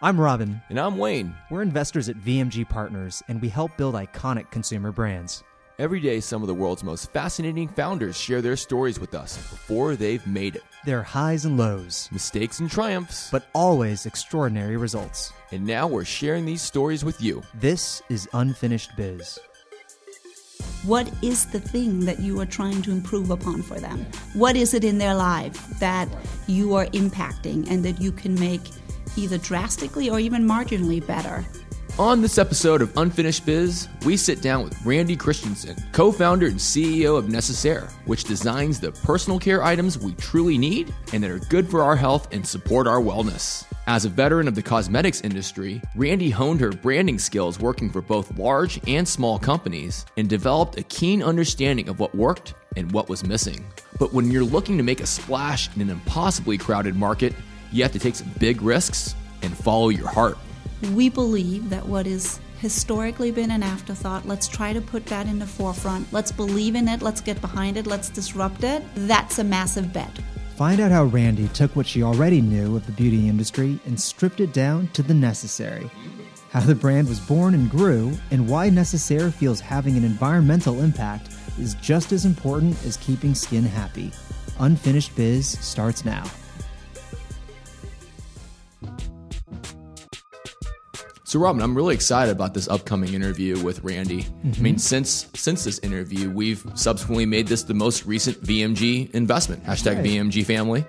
I'm Robin. And I'm Wayne. We're investors at VMG Partners, and we help build iconic consumer brands. Every day, some of the world's most fascinating founders share their stories with us before they've made it. Their highs and lows, mistakes and triumphs, but always extraordinary results. And now we're sharing these stories with you. This is Unfinished Biz. What is the thing that you are trying to improve upon for them? What is it in their life that you are impacting and that you can make either drastically or even marginally better? On this episode of Unfinished Biz, we sit down with Randi Christiansen, co founder and CEO of Necessaire, which designs the personal care items we truly need and that are good for our health and support our wellness. As a veteran of the cosmetics industry, Randy honed her branding skills working for both large and small companies and developed a keen understanding of what worked and what was missing. But when you're looking to make a splash in an impossibly crowded market, you have to take some big risks and follow your heart. We believe that what is historically been an afterthought, let's try to put that in the forefront. Let's believe in it, let's get behind it, let's disrupt it. That's a massive bet. Find out how Randi took what she already knew of the beauty industry and stripped it down to the necessary. How the brand was born and grew, and why Necessaire feels having an environmental impact is just as important as keeping skin happy. Unfinished Biz starts now. So, Robin, I'm really excited about this upcoming interview with Randi. Mm-hmm. I mean, since since this interview, we've subsequently made this the most recent VMG investment. Hashtag right. VMG family.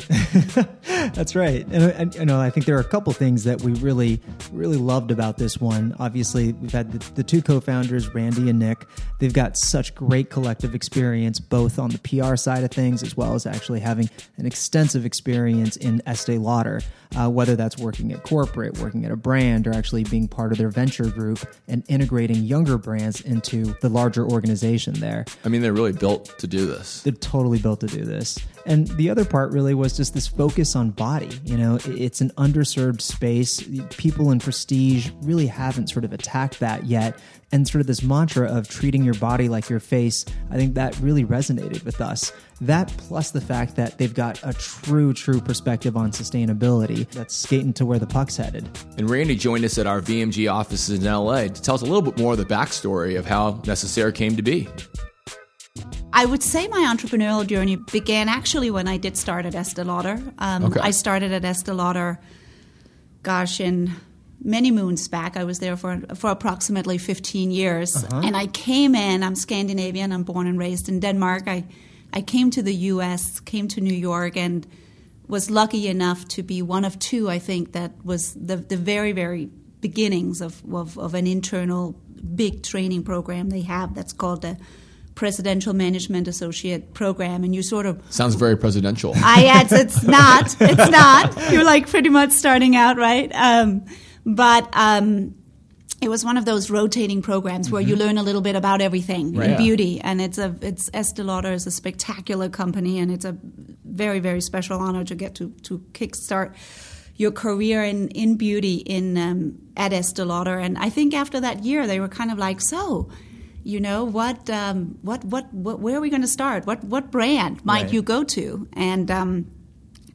That's right. And, and, you know, I think there are a couple things that we really really loved about this one. Obviously, we've had the, the two co-founders, Randi and Nick. They've got such great collective experience, both on the PR side of things as well as actually having an extensive experience in Estee Lauder, uh, whether that's working at corporate, working at a brand, or actually being part of their venture group and integrating younger brands into the larger organization there. I mean, they're really built to do this. They're totally built to do this. And the other part really was just this focus on body. You know, it's an underserved space. People in prestige really haven't sort of attacked that yet. And sort of this mantra of treating your body like your face, I think that really resonated with us. That plus the fact that they've got a true, true perspective on sustainability that's skating to where the puck's headed. And Randi joined us at our VMG offices in LA to tell us a little bit more of the backstory of how Necessaire came to be. I would say my entrepreneurial journey began actually when I did start at Estee Lauder. Um, okay. I started at Estee Lauder, gosh, in many moons back. I was there for for approximately 15 years, uh-huh. and I came in. I'm Scandinavian. I'm born and raised in Denmark. I I came to the U.S., came to New York, and was lucky enough to be one of two. I think that was the the very very beginnings of of, of an internal big training program they have that's called the presidential management associate program and you sort of sounds very presidential i it's, it's not it's not you're like pretty much starting out right um, but um, it was one of those rotating programs mm-hmm. where you mm-hmm. learn a little bit about everything right. in beauty and it's a it's Estee Lauder is a spectacular company and it's a very very special honor to get to to kickstart your career in, in beauty in um, at Estee Lauder and I think after that year they were kind of like so you know what um, what, what what where are we going to start what what brand might right. you go to and um,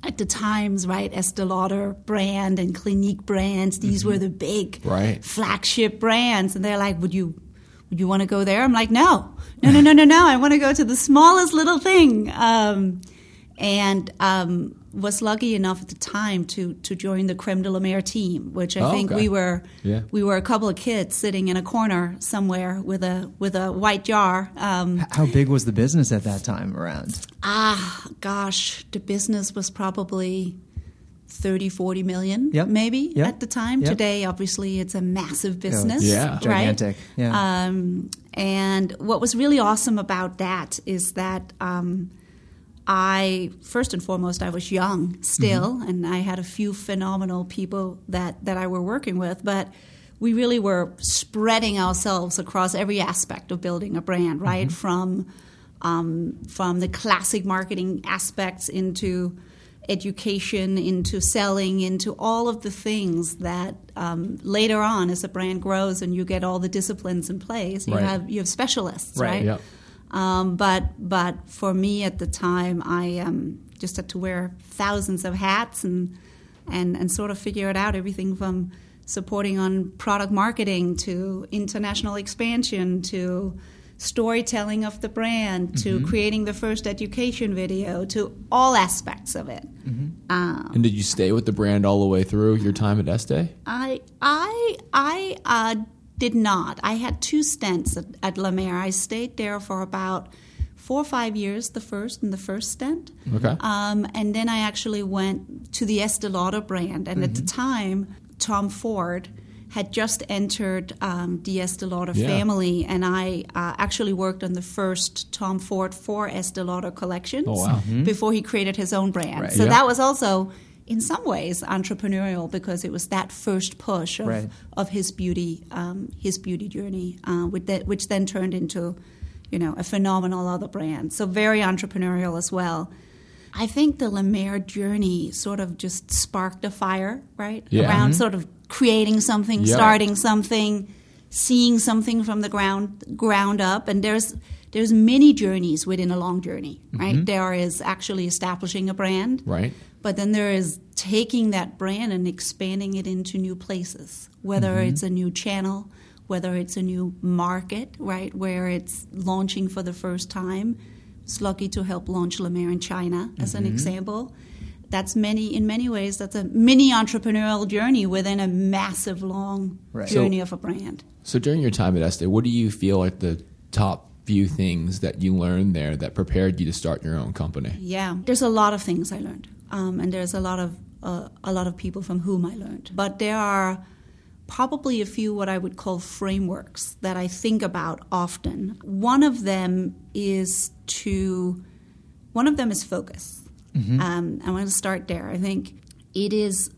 at the times right Estee Lauder brand and Clinique brands these mm-hmm. were the big right. flagship brands. And they're like would you would you want to go there? I'm like no. No no no no no. I want to go to the smallest little thing. Um, and um, was lucky enough at the time to to join the creme de la mer team, which I oh, think okay. we were yeah. we were a couple of kids sitting in a corner somewhere with a with a white jar. Um, How big was the business at that time around? Ah, gosh, the business was probably 30 40 million yep. maybe yep. at the time yep. today obviously it's a massive business yeah gigantic right? yeah um, and what was really awesome about that is that um, I first and foremost I was young still, mm-hmm. and I had a few phenomenal people that that I were working with, but we really were spreading ourselves across every aspect of building a brand, right? Mm-hmm. From um, from the classic marketing aspects into education, into selling, into all of the things that um, later on, as a brand grows and you get all the disciplines in place, you right. have you have specialists, right? right? Yep. Um, but but for me at the time, I um, just had to wear thousands of hats and and and sort of figure it out. Everything from supporting on product marketing to international expansion to storytelling of the brand to mm-hmm. creating the first education video to all aspects of it. Mm-hmm. Um, and did you stay with the brand all the way through your time at Estee? I I I uh, did not. I had two stints at, at La Mer. I stayed there for about four or five years, the first and the first stint. Okay. Um, and then I actually went to the Estee Lauder brand. And mm-hmm. at the mm-hmm. time, Tom Ford had just entered um, the Estee Lauder yeah. family, and I uh, actually worked on the first Tom Ford for Estee Lauder collections oh, wow. mm-hmm. before he created his own brand. Right. So yeah. that was also, in some ways, entrepreneurial because it was that first push of, right. of his beauty, um, his beauty journey, uh, that, which then turned into, you know, a phenomenal other brand. So very entrepreneurial as well. I think the Mer journey sort of just sparked a fire, right? Yeah. Around mm-hmm. sort of creating something, yep. starting something, seeing something from the ground ground up. And there's there's many journeys within a long journey, right? Mm-hmm. There is actually establishing a brand, right? But then there is taking that brand and expanding it into new places, whether mm-hmm. it's a new channel, whether it's a new market, right, where it's launching for the first time. It's lucky to help launch La Mer in China, as mm-hmm. an example that's many in many ways that's a mini entrepreneurial journey within a massive long right. journey so, of a brand. So during your time at Estee, what do you feel like the top few things that you learned there that prepared you to start your own company? Yeah, there's a lot of things I learned, um, and there's a lot of uh, a lot of people from whom I learned. But there are probably a few what I would call frameworks that I think about often. One of them is to one of them is focus. Mm-hmm. Um, I want to start there. I think it is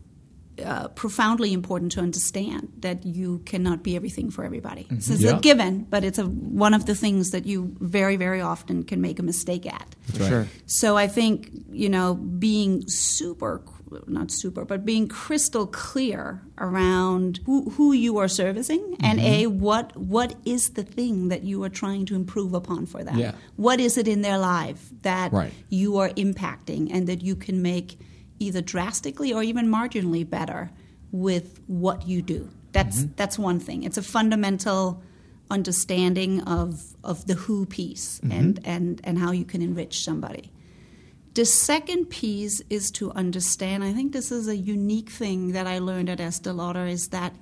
uh, profoundly important to understand that you cannot be everything for everybody. Mm-hmm. So it's yeah. a given, but it's a, one of the things that you very, very often can make a mistake at. For right. sure. So I think, you know, being super not super, but being crystal clear around who, who you are servicing mm-hmm. and a what what is the thing that you are trying to improve upon for them. Yeah. What is it in their life that right. you are impacting and that you can make either drastically or even marginally better with what you do. That's mm-hmm. that's one thing. It's a fundamental understanding of of the who piece mm-hmm. and, and and how you can enrich somebody. The second piece is to understand. I think this is a unique thing that I learned at Estee Lauder is that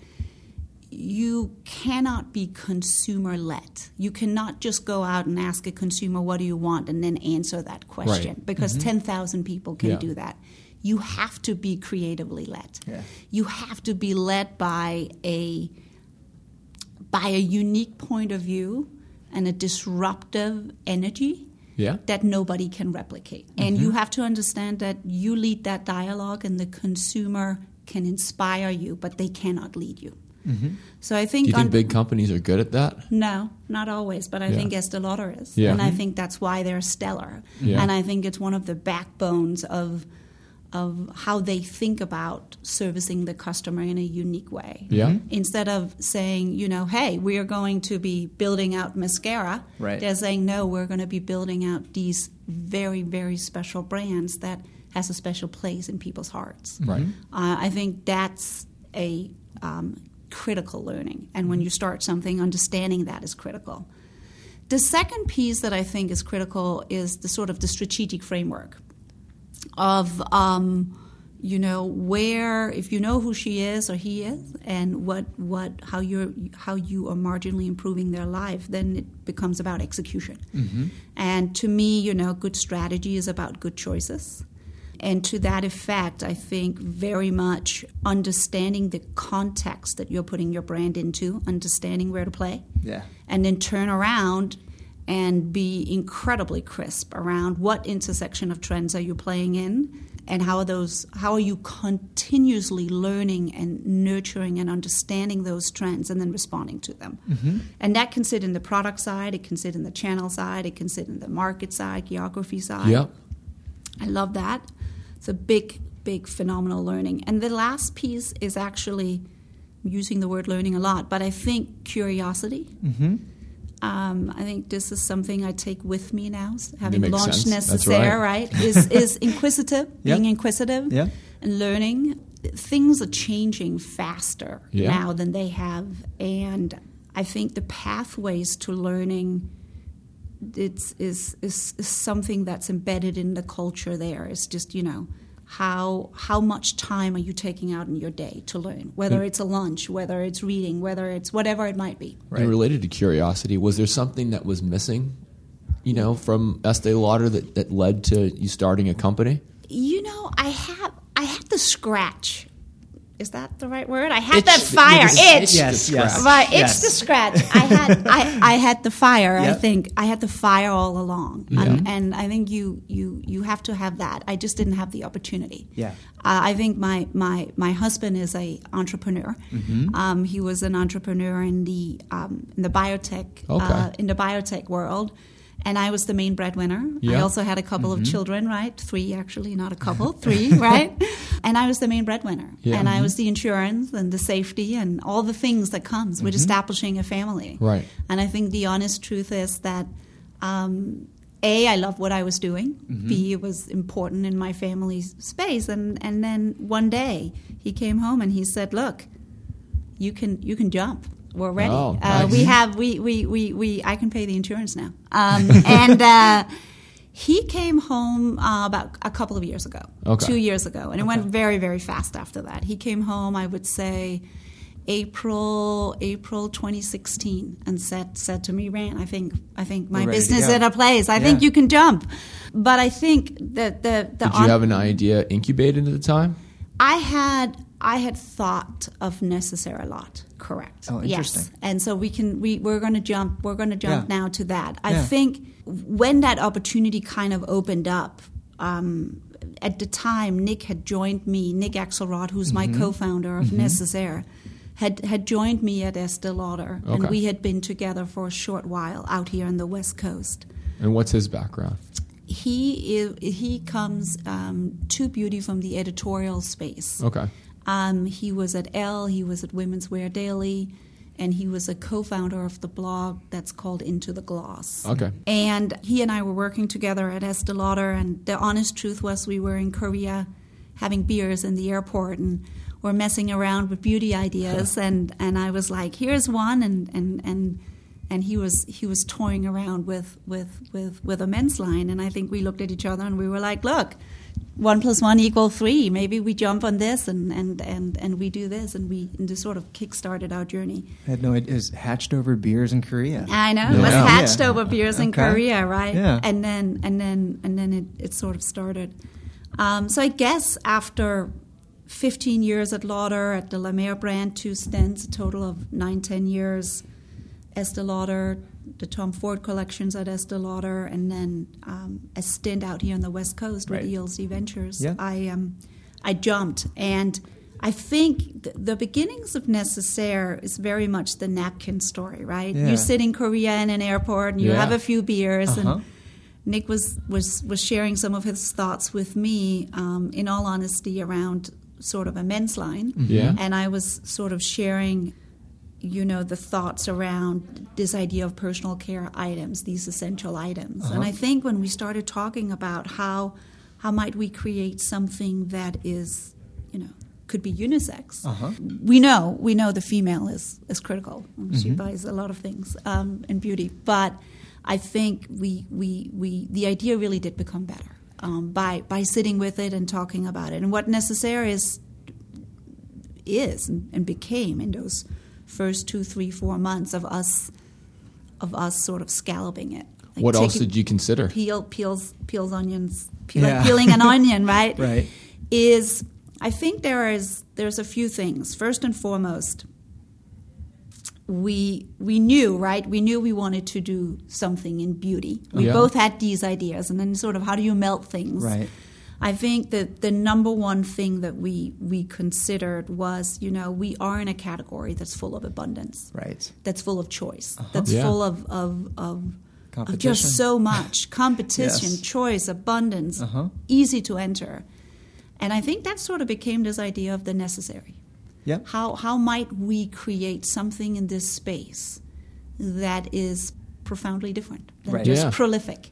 you cannot be consumer led. You cannot just go out and ask a consumer, What do you want? and then answer that question right. because mm-hmm. 10,000 people can yeah. do that. You have to be creatively led. Yeah. You have to be led by a, by a unique point of view and a disruptive energy yeah. that nobody can replicate. Mm-hmm. And you have to understand that you lead that dialogue and the consumer can inspire you, but they cannot lead you. Mm-hmm. So I think. Do you think big companies are good at that? No, not always, but I yeah. think Estee Lauder is, yeah. and I mm-hmm. think that's why they're stellar. Yeah. And I think it's one of the backbones of of how they think about servicing the customer in a unique way. Yeah. Mm-hmm. Instead of saying, you know, hey, we are going to be building out mascara, right. they're saying, no, we're going to be building out these very, very special brands that has a special place in people's hearts. Right. Uh, I think that's a um, critical learning. And when you start something, understanding that is critical. The second piece that I think is critical is the sort of the strategic framework of um, you know where if you know who she is or he is and what what how you're how you are marginally improving their life then it becomes about execution. Mm-hmm. and to me you know good strategy is about good choices. And to that effect i think very much understanding the context that you're putting your brand into understanding where to play. Yeah. And then turn around and be incredibly crisp around what intersection of trends are you playing in and how are those how are you continuously learning and nurturing and understanding those trends and then responding to them. Mm-hmm. and that can sit in the product side it can sit in the channel side it can sit in the market side geography side. Yep. i love that. It's a big big phenomenal learning. And the last piece is actually I'm using the word learning a lot but i think curiosity mm-hmm um, I think this is something I take with me now, having launched sense. Necessaire, right. right. is, is inquisitive, being inquisitive and learning. things are changing faster Yeah. now than they have, and I think the pathways to learning it's is, is is something that's embedded in the culture there. It's just you know how how much time are you taking out in your day to learn? Whether hmm. it's a lunch, whether it's reading, whether it's whatever it might be. right. And related to curiosity, was there something that was missing, you know, from Estee Lauder that, that led to you starting a company? You know, I have I had the scratch. Is that the right word? I had Itch. that fire Itch. itch. Yes, yes. Right, it's yes. the scratch. I had, I, I had the fire. I think I had the fire all along, and, and I think you, you, you have to have that. I just didn't have the opportunity. Yeah. Uh, I think my, my, my husband is a entrepreneur. Mm-hmm. Um, he was an entrepreneur in the um, in the biotech Okay. uh, in the biotech world. And I was the main breadwinner. I also had a couple Mm-hmm. of children, right? Three, actually, not a couple, three, right? And I was the main breadwinner. Yeah. And Mm-hmm. I was the insurance and the safety and all the things that comes with establishing a family. Right. And I think the honest truth is that um, a, I loved what I was doing. Mm-hmm. B, it was important in my family's space. And and then one day he came home and he said, "Look, you can you can jump. We're ready. Oh, uh, we have we, we we we I can pay the insurance now." Um, and uh, he came home uh, about a couple of years ago, Okay. two years ago, and it went very very fast after that. He came home, I would say. April April 2016 and said said to me Rand I think I think my We're ready to business go." at a place I think you can jump but I think that the the Did you have an idea incubated at the time? I had I had thought of necessary a lot. Correct. Oh, interesting. Yes. And so we can we we're going to jump we're going to jump Yeah. now to that. I Yeah. think when that opportunity kind of opened up. Um, at the time, Nick had joined me. Nick Axelrod, who's my Mm-hmm. co-founder of Necessaire, had had joined me at Estee Lauder, Okay. and we had been together for a short while out here on the West Coast And what's his background? he is, he comes um, to beauty from the editorial space. Okay. Um, he was at Elle, he was at Women's Wear Daily, and he was a co-founder of the blog that's called Into the Gloss. Okay. And he and I were working together at Estee Lauder, and the honest truth was we were in Korea having beers in the airport and we're messing around with beauty ideas and, and I was like, here's one and, and, and and he was he was toying around with, with, with, with a men's line and I think we looked at each other and we were like, look, one plus one equal three. Maybe we jump on this and, and, and, and we do this and we and just sort of kick-started our journey. I had no idea. It was hatched over beers in Korea. I know it was hatched Yeah. over beers in Okay. Korea, right? Yeah. And then and then and then it, it sort of started. Um, so I guess after 15 years at Lauder at the La Mer brand, two stints, a total of nine, ten years. Estee Lauder, the Tom Ford collections at Estee Lauder, and then um, a stint out here on the West Coast with Right. ELC Ventures. Yeah. I um, I jumped, and I think th- the beginnings of Necessaire is very much the napkin story, right? Yeah. You sit in Korea in an airport, and you Yeah. have a few beers, Uh-huh. and Nick was, was was sharing some of his thoughts with me, um, in all honesty, around sort of a men's line, Yeah. and I was sort of sharing you know the thoughts around this idea of personal care items these essential items. And i think when we started talking about how how might we create something that is you know could be unisex Uh-huh. we know we know the female is is critical. She buys a lot of things um, in beauty. But i think we we we the idea really did become better um, by by sitting with it and talking about it. And what necessary is is and, and became in those first two, three, four months of us of us sort of scalloping it. Like what else did you consider? peel peels peels onions peel, Yeah. like peeling an onion, right? Right. Is I think there is there's a few things. First and foremost, we we knew right. We knew we wanted to do something in beauty. We Yeah. both had these ideas, and then sort of how do you melt things? Right. I think that the number one thing that we we considered was, you know, we are in a category that's full of abundance, Right. that's full of choice, that's Yeah. full of of, of, of just so much competition, Yes. choice, abundance, Uh-huh. easy to enter, and I think that sort of became this idea of the necessary. Yep. How how might we create something in this space that is profoundly different, than Right. just Yeah. prolific?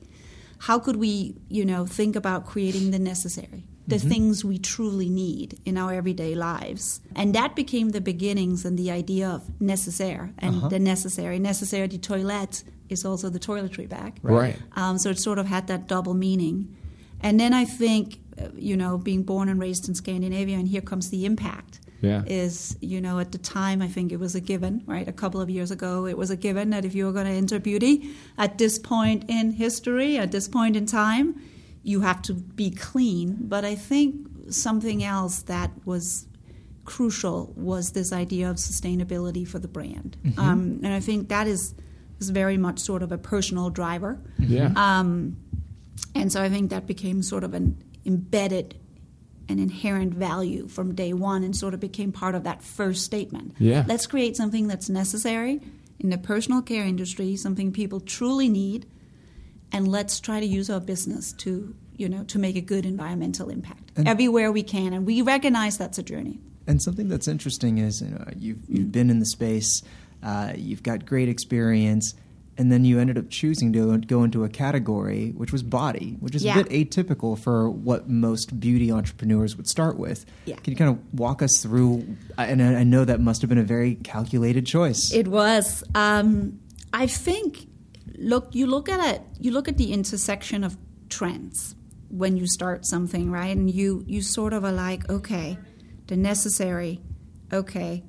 How could we, you know, think about creating the necessary? the mm-hmm. things we truly need in our everyday lives. And that became the beginnings and the idea of nécessaire and uh-huh. the necessary. Nécessaire de toilette is also the toiletry bag. Right. Um, so it sort of had that double meaning. And then I think, uh, you know, being born and raised in Scandinavia, and here comes the impact. Yeah. Is, you know, at the time, I think it was a given, right? A couple of years ago, it was a given that if you were going to enter beauty at this point in history, at this point in time, you have to be clean. But I think something else that was crucial was this idea of sustainability for the brand. Mm-hmm. Um, and I think that is, is very much sort of a personal driver. Yeah. Um, and so I think that became sort of an embedded an inherent value from day one and sort of became part of that first statement. Yeah. Let's create something that's necessary in the personal care industry, something people truly need, and let's try to use our business to you know to make a good environmental impact and everywhere we can and we recognize that's a journey and something that's interesting is you know, you've, you've been in the space uh, you've got great experience and then you ended up choosing to go into a category which was body, which is yeah. a bit atypical for what most beauty entrepreneurs would start with. Yeah. Can you kind of walk us through? And I know that must have been a very calculated choice. It was. Um, I think look you look at it you look at the intersection of trends when you start something right and you you sort of are like okay the necessary okay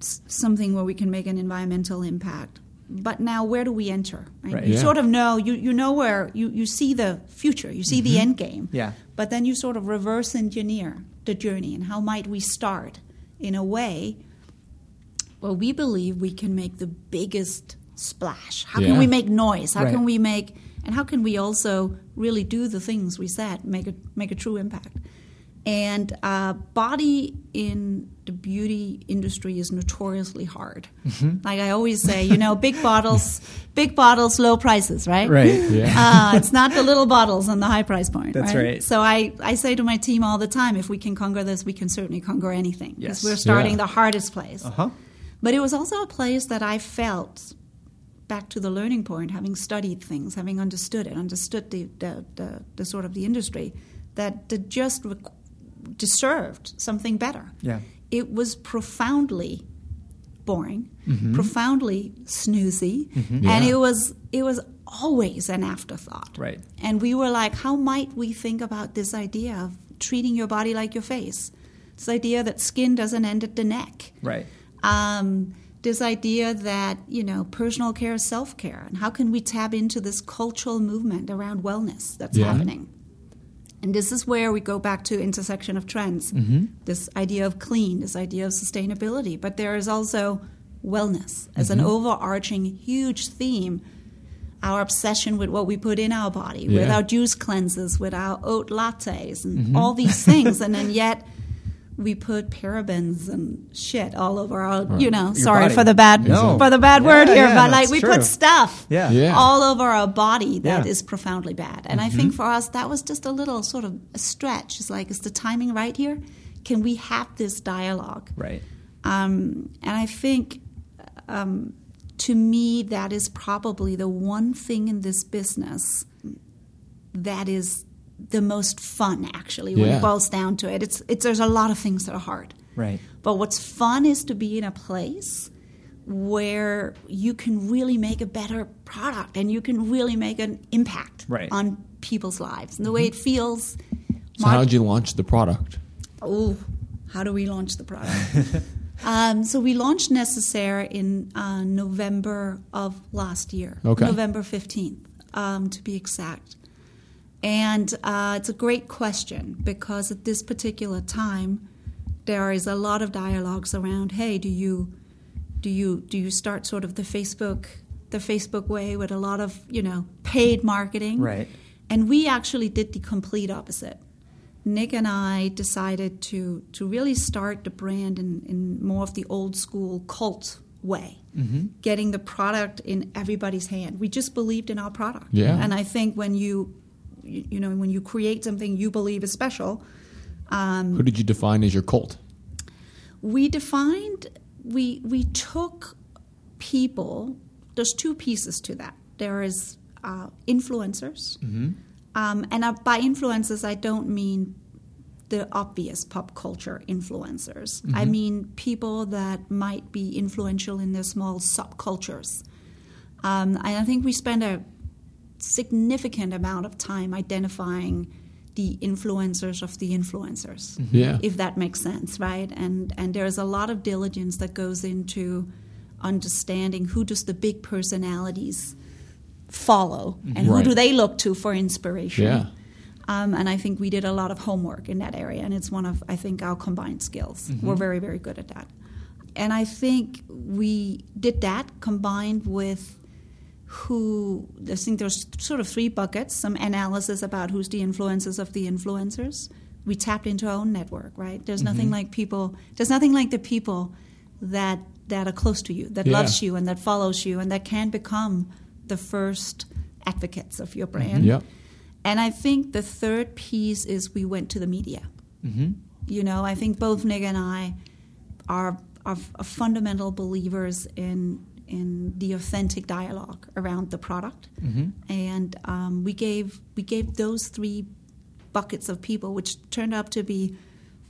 something where we can make an environmental impact but now where do we enter right? right. you yeah. sort of know you, you know where you, you see the future you see mm-hmm. the end game yeah but then you sort of reverse engineer the journey and how might we start in a way where we believe we can make the biggest splash? How yeah. can we make noise? How right. can we make and how can we also really do the things we said, make a make a true impact? And uh, body in the beauty industry is notoriously hard. Mm-hmm. Like I always say, you know, big bottles, big bottles, low prices, right? Right. Yeah. Uh, it's not the little bottles on the high price point. That's right? right. So I, I say to my team all the time, if we can conquer this, we can certainly conquer anything. Yes. we're starting yeah. the hardest place. Uh-huh. But it was also a place that I felt back to the learning point, having studied things, having understood it, understood the, the, the, the sort of the industry, that, just deserved something better. Yeah. It was profoundly boring, mm-hmm. profoundly snoozy, mm-hmm. and it was it was always an afterthought. Right. And we were like, how might we think about this idea of treating your body like your face? This idea that skin doesn't end at the neck. Right. Um, this idea that you know personal care is self-care and how can we tap into this cultural movement around wellness that's Yeah. happening and this is where we go back to intersection of trends Mm-hmm. this idea of clean this idea of sustainability but there is also wellness as Mm-hmm. an overarching huge theme our obsession with what we put in our body with our juice cleanses with our oat lattes and Mm-hmm. all these things and then yet we put parabens and shit all over our, you know, Your sorry body. for the bad No. for the bad Yeah, word here, yeah, but like we true. put stuff Yeah. Yeah. all over our body that is Yeah. profoundly bad. And I think for us that was just a little sort of a stretch. It's like is the timing right here? Can we have this dialogue? Right. Um, and I think um, to me, that is probably the one thing in this business that is the most fun, actually, when Yeah. it boils down to it. It's, it's, there's a lot of things that are hard. Right. But what's fun is to be in a place where you can really make a better product and you can really make an impact Right. on people's lives and the way it feels. So how did you launch the product? Oh, how do we launch the product? um, so we launched Necessaire in uh, November of last year. Okay. November 15th, um, to be exact. And uh, it's a great question because at this particular time, there is a lot of dialogues around. Hey, do you do you do you start sort of the Facebook the Facebook way with a lot of you know paid marketing? Right. And we actually did the complete opposite. Nick and I decided to to really start the brand in, in more of the old school cult way, getting the product in everybody's hand. We just believed in our product, Yeah. And I think when you you, you know when you create something you believe is special, um, Who did you define as your cult? we defined we we took people. There's two pieces to that. There is uh, influencers, um, and uh, by influencers I don't mean the obvious pop culture influencers. Mm-hmm. I mean, people that might be influential in their small subcultures. Um, and I think we spend a significant amount of time identifying the influencers of the influencers. Mm-hmm. Yeah. If that makes sense, right? And and there's a lot of diligence that goes into understanding who does the big personalities follow and right. who do they look to for inspiration. Yeah. Um, and I think we did a lot of homework in that area, and it's one of I think our combined skills. Mm-hmm. We're very very good at that, and I think we did that combined with who I think there's sort of three buckets some analysis about who's the influences of the influencers. We tapped into our own network, right? There's mm-hmm. nothing like people, there's nothing like the people that, that are close to you, that yeah. loves you and that follows you and that can become the first advocates of your brand. Mm-hmm. And I think the third piece is we went to the media. Mm-hmm. You know, I think both Nick and I are, are, are fundamental believers in in the authentic dialogue around the product. Mm-hmm. And um, we gave we gave those three buckets of people, which turned out to be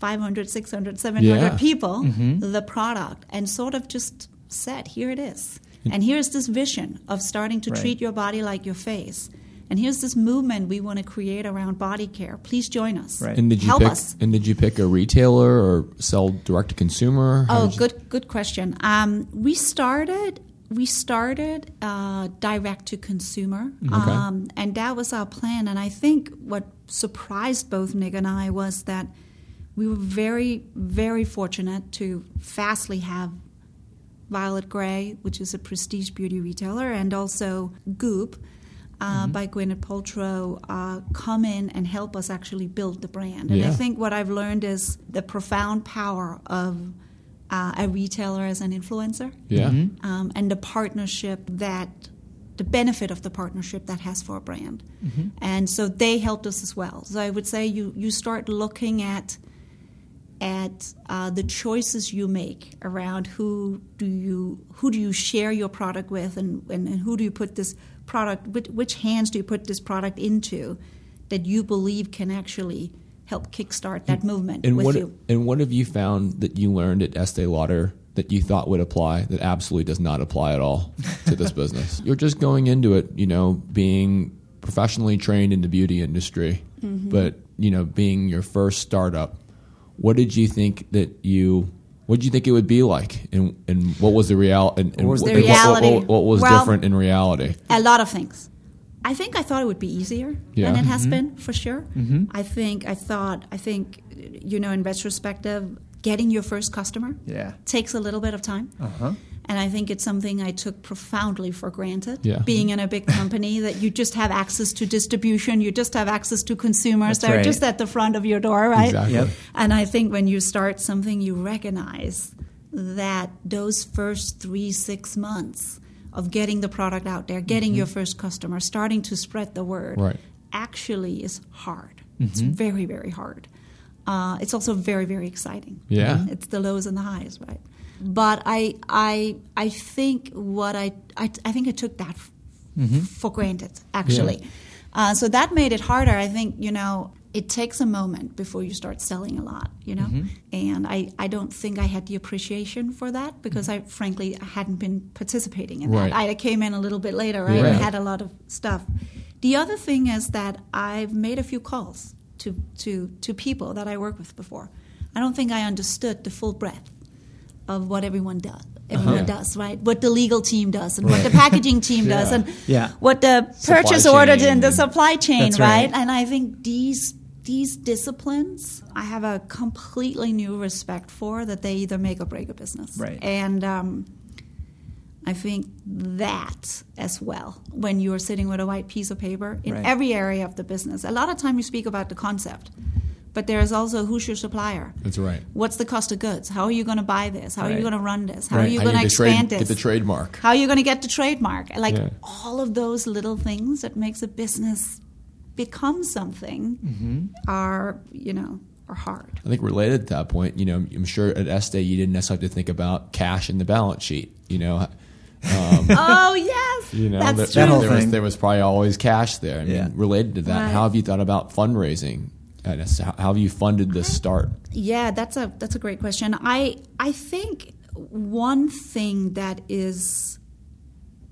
500, 600, 700 yeah. people, mm-hmm. the product, and sort of just said, "Here it is." And here's this vision of starting to right. treat your body like your face. And here's this movement we want to create around body care. Please join us. Right. And did you Help pick, us. And did you pick a retailer or sell direct to consumer? oh, good good question. Um, we started we started uh, direct to consumer, mm-hmm. okay. um, and that was our plan. And I think what surprised both Nick and I was that we were very, very fortunate to fastly have Violet Grey, which is a prestige beauty retailer, and also Goop. Uh, mm-hmm. by Gwyneth Paltrow uh, come in and help us actually build the brand. And yeah. I think what I've learned is the profound power of uh, a retailer as an influencer. Yeah. Mm-hmm. Um, and the partnership that, the benefit of the partnership that has for a brand. Mm-hmm. And so they helped us as well. So I would say you, you start looking at at uh, the choices you make around who do you who do you share your product with and, and, and who do you put this product which, which hands do you put this product into that you believe can actually help kickstart that movement and with what, you. And what have you found that you learned at Estee Lauder that you thought would apply that absolutely does not apply at all to this business? You're just going into it, you know, being professionally trained in the beauty industry, mm-hmm. but you know, being your first startup. What did you think that you what did you think it would be like, and and what was the real and, and what was the what, reality? What, what, what was well, different in reality? A lot of things. I think I thought it would be easier yeah. than it has mm-hmm. been for sure. Mm-hmm. I think I thought I think you know in retrospective, getting your first customer yeah. takes a little bit of time. Uh-huh. And I think it's something I took profoundly for granted. Yeah. Being in a big company, that you just have access to distribution, you just have access to consumers. That's They're right. just at the front of your door, right? Exactly. Yep. And I think when you start something, you recognize that those first three, six months of getting the product out there, getting Mm-hmm. your first customer, starting to spread the word, Right. actually is hard. Mm-hmm. It's very, very hard. Uh, it's also very, very exciting. Yeah. It's the lows and the highs, right? But I, I, I think what I, I, I think I took that f- Mm-hmm. for granted, actually. Uh, so that made it harder. I think, you know, it takes a moment before you start selling a lot, you know? Mm-hmm. And I, I don't think I had the appreciation for that because I, frankly, hadn't been participating in Right. that. I came in a little bit later, right? And had a lot of stuff. The other thing is that I've made a few calls to, to, to people that I worked with before. I don't think I understood the full breadth of what everyone does. Everyone Uh-huh. does, right? What the legal team does, and what the packaging team does, and Yeah. what the Supply purchase order and the supply chain, right? right. And I think these these disciplines, I have a completely new respect for that they either make or break a business, Right. And um, I think that as well, when you're sitting with a white piece of paper in Right. every area of the business, a lot of time you speak about the concept, but there's also who's your supplier. That's right. What's the cost of goods? How are you going to buy this? How are you going to run this? How Right. are you going to need trade- expand Get the trademark. How are you going to get the trademark? Like Yeah. all of those little things that makes a business become something Mm-hmm. are, you know, are hard. I think related to that point, you know, I'm sure at Estee you didn't necessarily have to think about cash in the balance sheet. You know, um, oh yes, That's the thing. There was probably always cash there. I mean, related to that, how have you know, that's there, true. whole there was, thing. there was probably always cash there. I mean, Yeah. related to that, Right. how have you thought about fundraising at Necessaire? How how have you funded this start? Yeah, that's a that's a great question. I I think one thing that is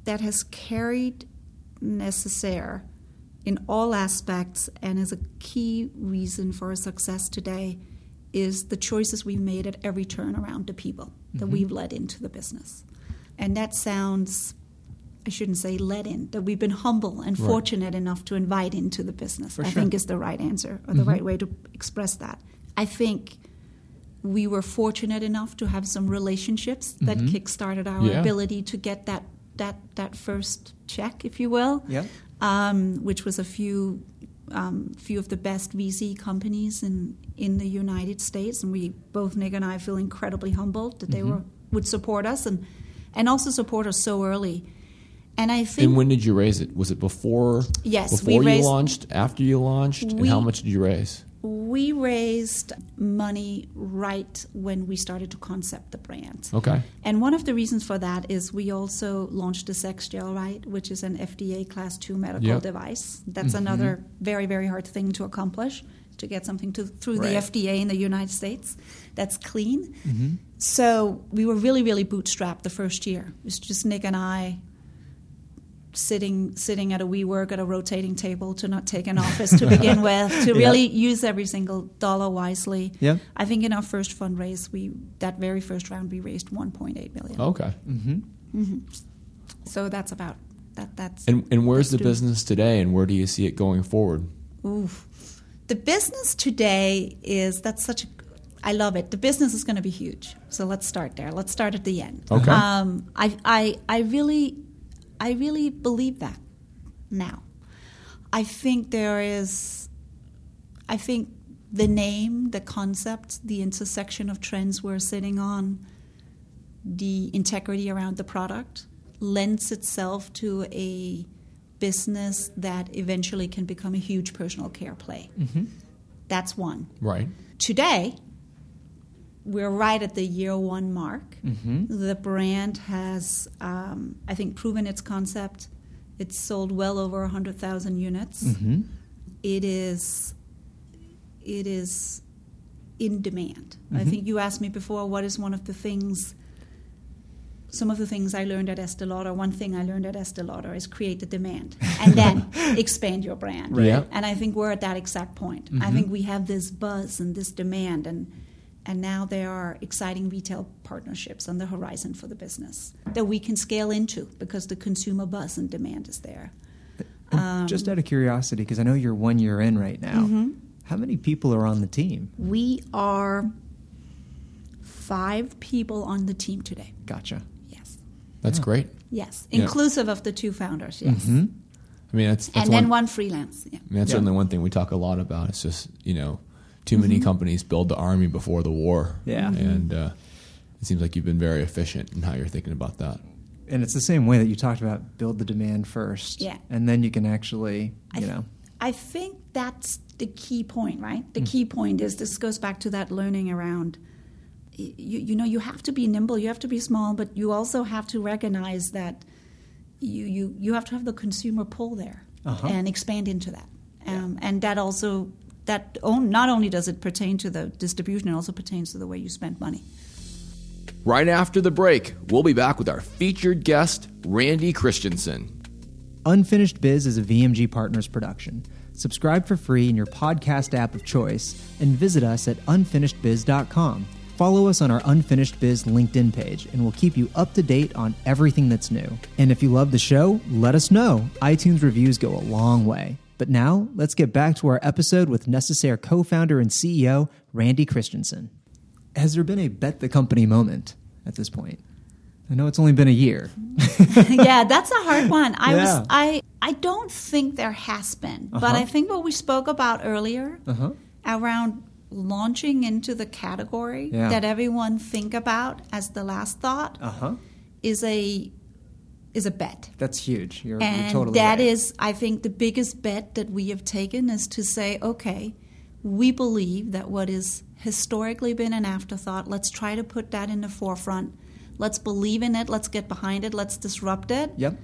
that has carried Necessaire in all aspects and is a key reason for our success today is the choices we've made at every turn around the people that mm-hmm. we've led into the business. And that sounds I shouldn't say let in, that we've been humble and Right. fortunate enough to invite into the business. For I sure. think is the right answer or the right way to express that. I think we were fortunate enough to have some relationships that kickstarted our Yeah. ability to get that that that first check, if you will, Yeah. um, which was a few um, few of the best VC companies in in the United States, and we both Nick and I feel incredibly humbled that they were would support us and and also support us so early. And I think And when did you raise it? Was it before? Yes, we before you launched, after you launched, and how much did you raise? we raised money right when we started to concept the brand. Okay. And one of the reasons for that is we also launched the Sex Gel, right, which is an FDA Class II medical Yep. device. That's mm-hmm. another very, very hard thing to accomplish to get something to, through Right. the FDA in the United States that's clean. Mm-hmm. So we were really, really bootstrapped the first year. It was just Nick and I sitting sitting at a WeWork at a rotating table to not take an office to begin with, to Yeah. really use every single dollar wisely. Yeah. I think in our first fundraise, we that very first round we raised 1.8 million. Okay. So that's about that. That's And and where's the business today, and where do you see it going forward? Oof. The business today is that's such a I love it. The business is going to be huge. So let's start there. Let's start at the end. Okay. Um, I, I, I really, I really believe that now. I think there is, I think the name, the concept, the intersection of trends we're sitting on, the integrity around the product lends itself to a business that eventually can become a huge personal care play. Mm-hmm. That's one. Right. Today, we're right at the year one mark. Mm-hmm. The brand has, um, I think, proven its concept. It's sold well over 100,000 units. Mm-hmm. It is, it is in demand. I mm-hmm. think you asked me before, what is one of the things, some of the things I learned at Estee Lauder, one thing I learned at Estee Lauder is create the demand and then expand your brand. Right. Yeah. And I think we're at that exact point. I think we have this buzz and this demand, and and now there are exciting retail partnerships on the horizon for the business that we can scale into because the consumer buzz and demand is there. Um, just out of curiosity, because I know you're one year in right now, Mm-hmm. how many people are on the team? We are five people on the team today. Gotcha. Yes. That's great. Yes. Yeah. Inclusive of the two founders. Yes. I mean, that's, that's And then one, one freelance. Yeah. I mean, that's Yeah. certainly one thing we talk a lot about. It's just you know, too many companies build the army before the war. Yeah. and uh, it seems like you've been very efficient in how you're thinking about that. And it's the same way that you talked about build the demand first. Yeah. And then you can actually, I you th- know. I think that's the key point, right? The key point is this goes back to that learning around. You, you know, you have to be nimble, you have to be small, but you also have to recognize that you you, you have to have the consumer pull there Uh-huh. and expand into that. Um, and that also that on, not only does it pertain to the distribution, it also pertains to the way you spend money. Right after the break, we'll be back with our featured guest, Randi Christiansen. Unfinished Biz is a VMG Partners production. Subscribe for free in your podcast app of choice and visit us at unfinishedbiz.com. Follow us on our Unfinished Biz LinkedIn page, and we'll keep you up to date on everything that's new. And if you love the show, let us know. iTunes reviews go a long way. But now, let's get back to our episode with Necessaire co founder and CEO, Randi Christiansen. Has there been a bet the company moment at this point? I know it's only been a year. yeah, that's a hard one. I Yeah. was I I don't think there has been, but Uh-huh. I think what we spoke about earlier Uh-huh. around launching into the category Yeah. that everyone think about as the last thought Uh huh. is a is a bet. That's huge. You're, And you're totally that right. is, I think, the biggest bet that we have taken is to say, okay, we believe that what has historically been an afterthought, let's try to put that in the forefront. Let's believe in it. Let's get behind it. Let's disrupt it. Yep.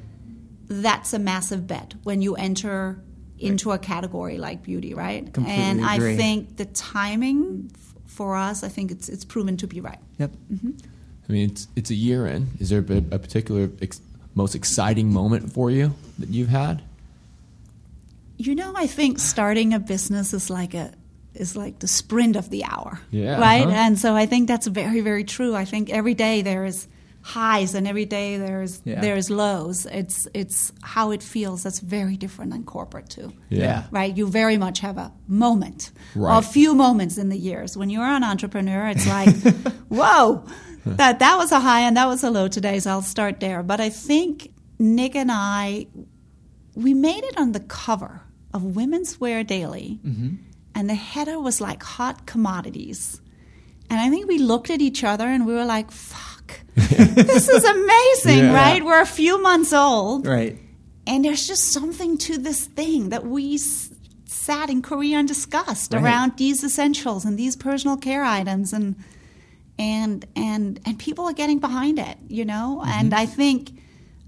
That's a massive bet when you enter into a category like beauty, right? Completely and agree. I think the timing f- for us, I think it's it's proven to be right. Yep. I mean, it's it's a year in. Is there a, a particular ex- most exciting moment for you that you've had? You know, I think starting a business is like a is like the sprint of the hour. Yeah, Right? uh-huh. And so I think that's very, very true. I think every day there is highs and every day there's Yeah. there's lows. It's it's how it feels that's very different than corporate too. Yeah. Right? You very much have a moment. Right. Or a few moments in the years. When you're an entrepreneur, it's like, whoa, that that was a high and that was a low today, so I'll start there. But I think Nick and I we made it on the cover of Women's Wear Daily, mm-hmm. and the header was like hot commodities. And I think we looked at each other and we were like, fuck, this is amazing, Yeah. right? We're a few months old, Right. and there's just something to this thing that we s- sat in Korea and discussed Right. around these essentials and these personal care items and and and and people are getting behind it, you know. Mm-hmm. And I think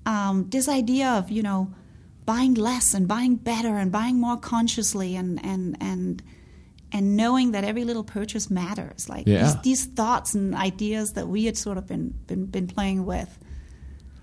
um, this idea of you know buying less and buying better and buying more consciously and and and and knowing that every little purchase matters, like Yeah. these, these thoughts and ideas that we had sort of been been, been playing with.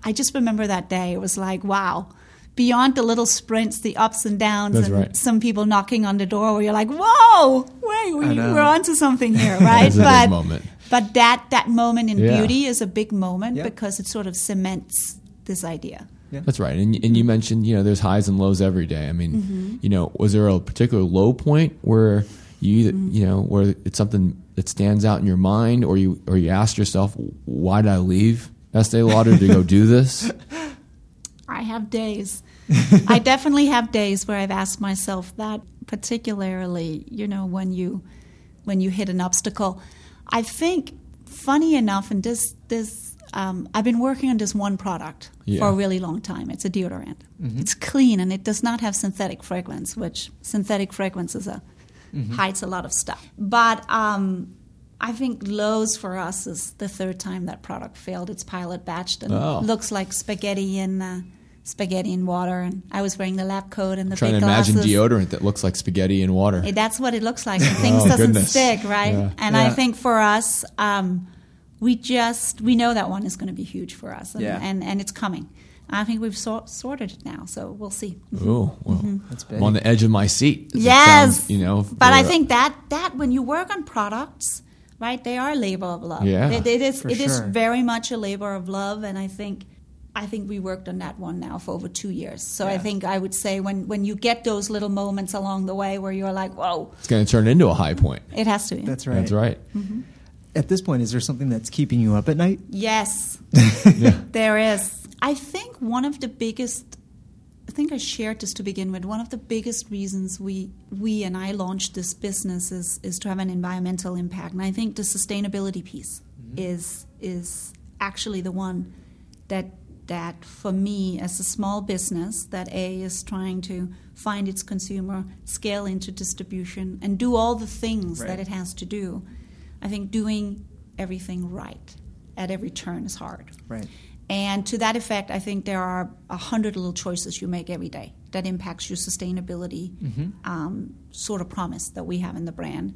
I just remember that day. It was like, wow. Beyond the little sprints, the ups and downs, That's and right. some people knocking on the door where you're like, whoa, wait, we, we're onto something here, right? That's a big but, moment. but that, that moment in Yeah. beauty is a big moment Yep. because it sort of cements this idea. That's right. And and you mentioned you know there's highs and lows every day. I mean, Mm-hmm. you know, was there a particular low point where you either, Mm-hmm. you know where it's something that stands out in your mind, or you or you asked yourself, why did I leave Estee Lauder to go do this? I have days. I definitely have days where I've asked myself that, particularly, you know, when you when you hit an obstacle. I think, funny enough, and this this um, I've been working on this one product Yeah. for a really long time. It's a deodorant. It's clean and it does not have synthetic fragrance, which synthetic fragrance is a hides a lot of stuff. But um, I think Lowe's for us is the third time that product failed its pilot batch and Oh. looks like spaghetti in uh, spaghetti in water. And I was wearing the lab coat and the Trying to imagine glasses. deodorant that looks like spaghetti in water. Eh, That's what it looks like. And things Oh, doesn't goodness. stick, right? Yeah. And I think for us, um, we just we know that one is going to be huge for us, and Yeah. and, and it's coming. I think we've sort, sorted it now, so we'll see. Oh, well, mm-hmm. That's big. I'm on the edge of my seat. Yes, sounds, you know. But I uh, think that that when you work on products, right, they are a labor of love. Yeah. it, it is. For It is sure. very much a labor of love, and I think. I think we worked on that one now for over two years. So I think I would say when, when you get those little moments along the way where you're like, whoa, it's going to turn into a high point. it has to be. That's right. That's right. Mm-hmm. At this point, is there something that's keeping you up at night? Yes, Yeah. there is. I think one of the biggest. I think I shared this to begin with. One of the biggest reasons we we and I launched this business is is to have an environmental impact, and I think the sustainability piece mm-hmm. is is actually the one that that for me as a small business that a is trying to find its consumer, scale into distribution, and do all the things Right. that it has to do. I think doing everything right at every turn is hard. Right. And to that effect, I think there are a hundred little choices you make every day that impacts your sustainability um, sort of promise that we have in the brand.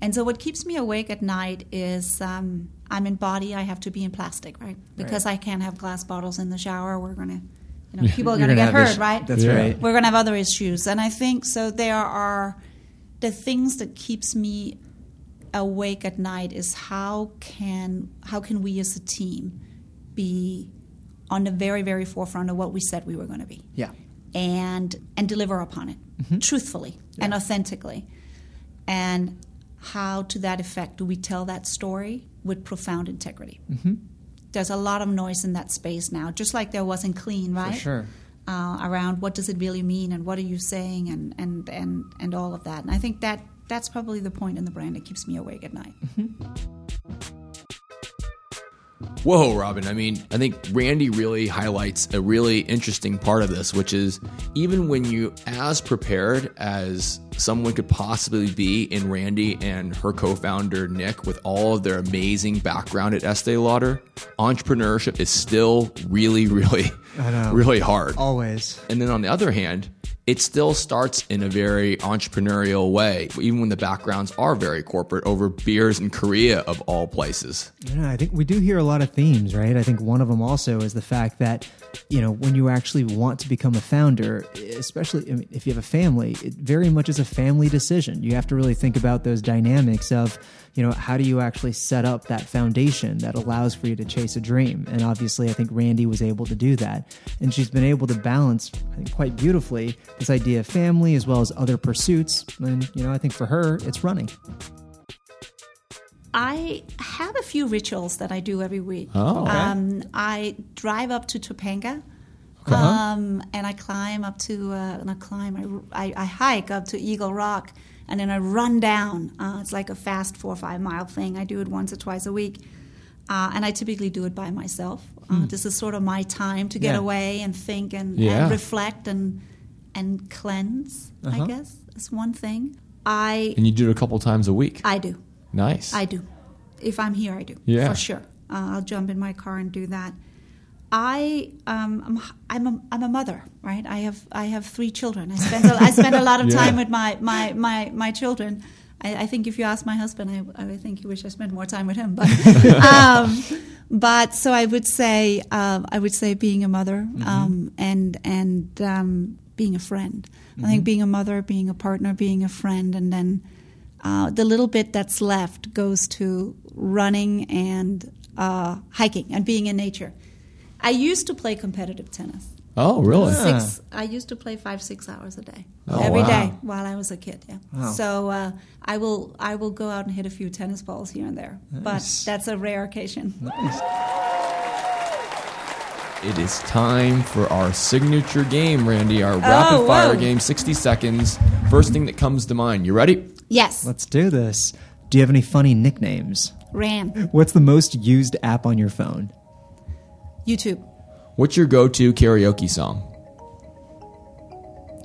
And so, what keeps me awake at night is um, I'm in body. I have to be in plastic, right? Because I can't have glass bottles in the shower. We're gonna, you know, people are gonna, get hurt, ish- right? That's Yeah. right. we're going to have other issues and i think so there are the things that keeps me awake at night is how can how can we as a team be on the very very forefront of what we said we were going to be Yeah. and and deliver upon it Mm-hmm. truthfully and authentically and how to that effect do we tell that story with profound integrity Mm-hmm. there's a lot of noise in that space now just like there was in clean right sure. uh, around what does it really mean and what are you saying and, and, and, and all of that. And I think that that's probably the point in the brand that keeps me awake at night. Whoa, Robin. I mean, I think Randi really highlights a really interesting part of this, which is even when you as prepared as someone could possibly be in Randi and her co founder Nick with all of their amazing background at Estee Lauder, entrepreneurship is still really, really, really hard. Always. And then on the other hand, it still starts in a very entrepreneurial way, even when the backgrounds are very corporate over beers in Korea, of all places. Yeah, I think we do hear a lot of themes, right? I think one of them also is the fact that, you know, when you actually want to become a founder, especially I mean, if you have a family, it very much is a family decision. You have to really think about those dynamics of, you know, how do you actually set up that foundation that allows for you to chase a dream? And obviously, I think Randi was able to do that. And she's been able to balance, I think, quite beautifully this idea of family as well as other pursuits. And, you know, I think for her, it's running. I have a few rituals that I do every week. Oh, okay. um, I drive up to Topanga. Um, and I climb up to, uh, not climb, I, I, I hike up to Eagle Rock and then I run down. Uh, it's like a fast four or five mile thing. I do it once or twice a week. Uh, and I typically do it by myself. Uh, mm. This is sort of my time to get yeah. away and think and, yeah. and, reflect and and cleanse. Uh-huh. I guess is one thing. I and you do it a couple times a week. I do. Nice. I do. If I'm here, I do. Yeah, for sure. Uh, I'll jump in my car and do that. I um, I'm I'm a, I'm a mother, right? I have I have three children. I spend a, I spend a lot of yeah. time with my my my my children. I, I, think if you ask my husband, I, I think he wish I spent more time with him. But um, but so I would say um, I would say being a mother mm-hmm. um, and and um, being a friend. Mm-hmm. I think mm-hmm. being a mother, being a partner, being a friend, and then uh, the little bit that's left goes to running and uh, hiking and being in nature. I used to play competitive tennis. Oh, really? Six. I used to play five, six hours a day, oh, every wow. day while I was a kid. Yeah. Wow. So uh, I will, I will go out and hit a few tennis balls here and there, nice. but that's a rare occasion. Nice. It is time for our signature game, Randi. Our oh, rapid fire game, sixty seconds. First thing that comes to mind. You ready? Yes. Let's do this. Do you have any funny nicknames? Ram. What's the most used app on your phone? YouTube. What's your go to karaoke song?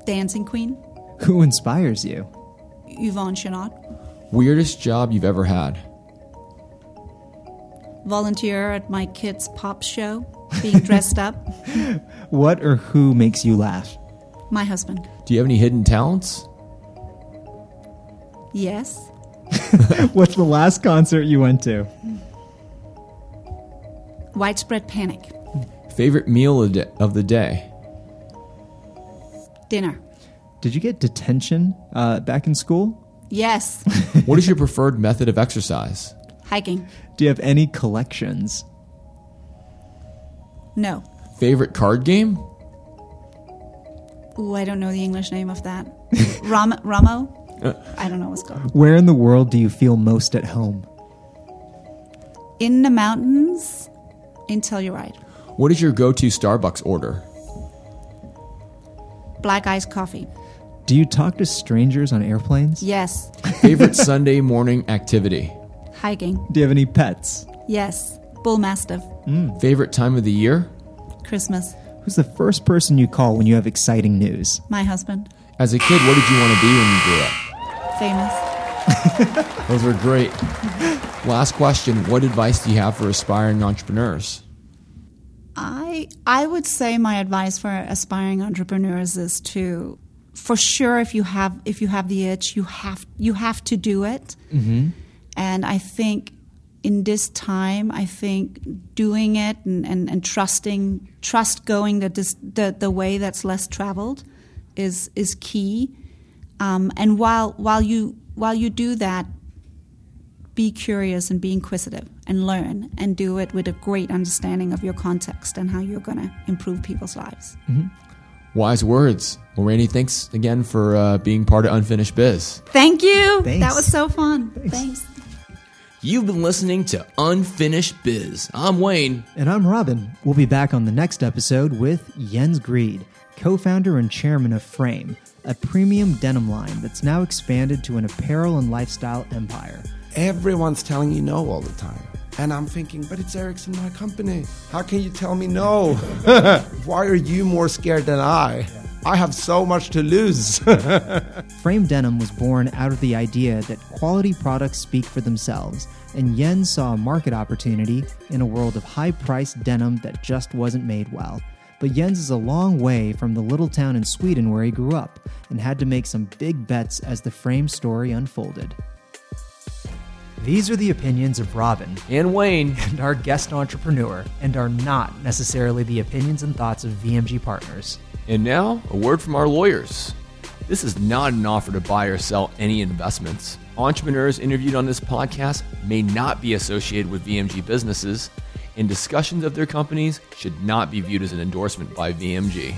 Dancing Queen. Who inspires you? Yvon Chouinard. Weirdest job you've ever had? Volunteer at my kid's pop show, being dressed up. what or who makes you laugh? My husband. Do you have any hidden talents? Yes. What's the last concert you went to? Widespread panic. Favorite meal of the day? Dinner. Did you get detention uh, back in school? Yes. what is your preferred method of exercise? Hiking. Do you have any collections? No. Favorite card game? Ooh, I don't know the English name of that. Ram- Ramo? Uh. I don't know what's called. Where in the world do you feel most at home? In the mountains in Telluride. What is your go to Starbucks order? Black iced coffee. Do you talk to strangers on airplanes? Yes. Favorite Sunday morning activity? Hiking. Do you have any pets? Yes. Bull Mastiff. Mm. Favorite time of the year? Christmas. Who's the first person you call when you have exciting news? My husband. As a kid, what did you want to be when you grew up? Famous. Those were great. Last question What advice do you have for aspiring entrepreneurs? I I would say my advice for aspiring entrepreneurs is to for sure if you have if you have the itch you have you have to do it mm-hmm. and I think in this time I think doing it and, and, and trusting trust going the, the the way that's less traveled is is key um, and while while you while you do that be curious and be inquisitive and learn and do it with a great understanding of your context and how you're going to improve people's lives. Mm-hmm. Wise words. Well, Randi, thanks again for uh, being part of Unfinished Biz. Thank you. Thanks. That was so fun. Thanks. thanks. You've been listening to Unfinished Biz. I'm Wayne. And I'm Robin. We'll be back on the next episode with Jens Grede, co founder and chairman of Frame, a premium denim line that's now expanded to an apparel and lifestyle empire. Everyone's telling you no all the time. And I'm thinking, but it's Ericsson, my company. How can you tell me no? Why are you more scared than I? I have so much to lose. Frame Denim was born out of the idea that quality products speak for themselves, and Jens saw a market opportunity in a world of high priced denim that just wasn't made well. But Jens is a long way from the little town in Sweden where he grew up and had to make some big bets as the frame story unfolded. These are the opinions of Robin And Wayne, and our guest entrepreneur, and are not necessarily the opinions and thoughts of VMG partners. And now a word from our lawyers. This is not an offer to buy or sell any investments. Entrepreneurs interviewed on this podcast may not be associated with VMG businesses, and discussions of their companies should not be viewed as an endorsement by VMG.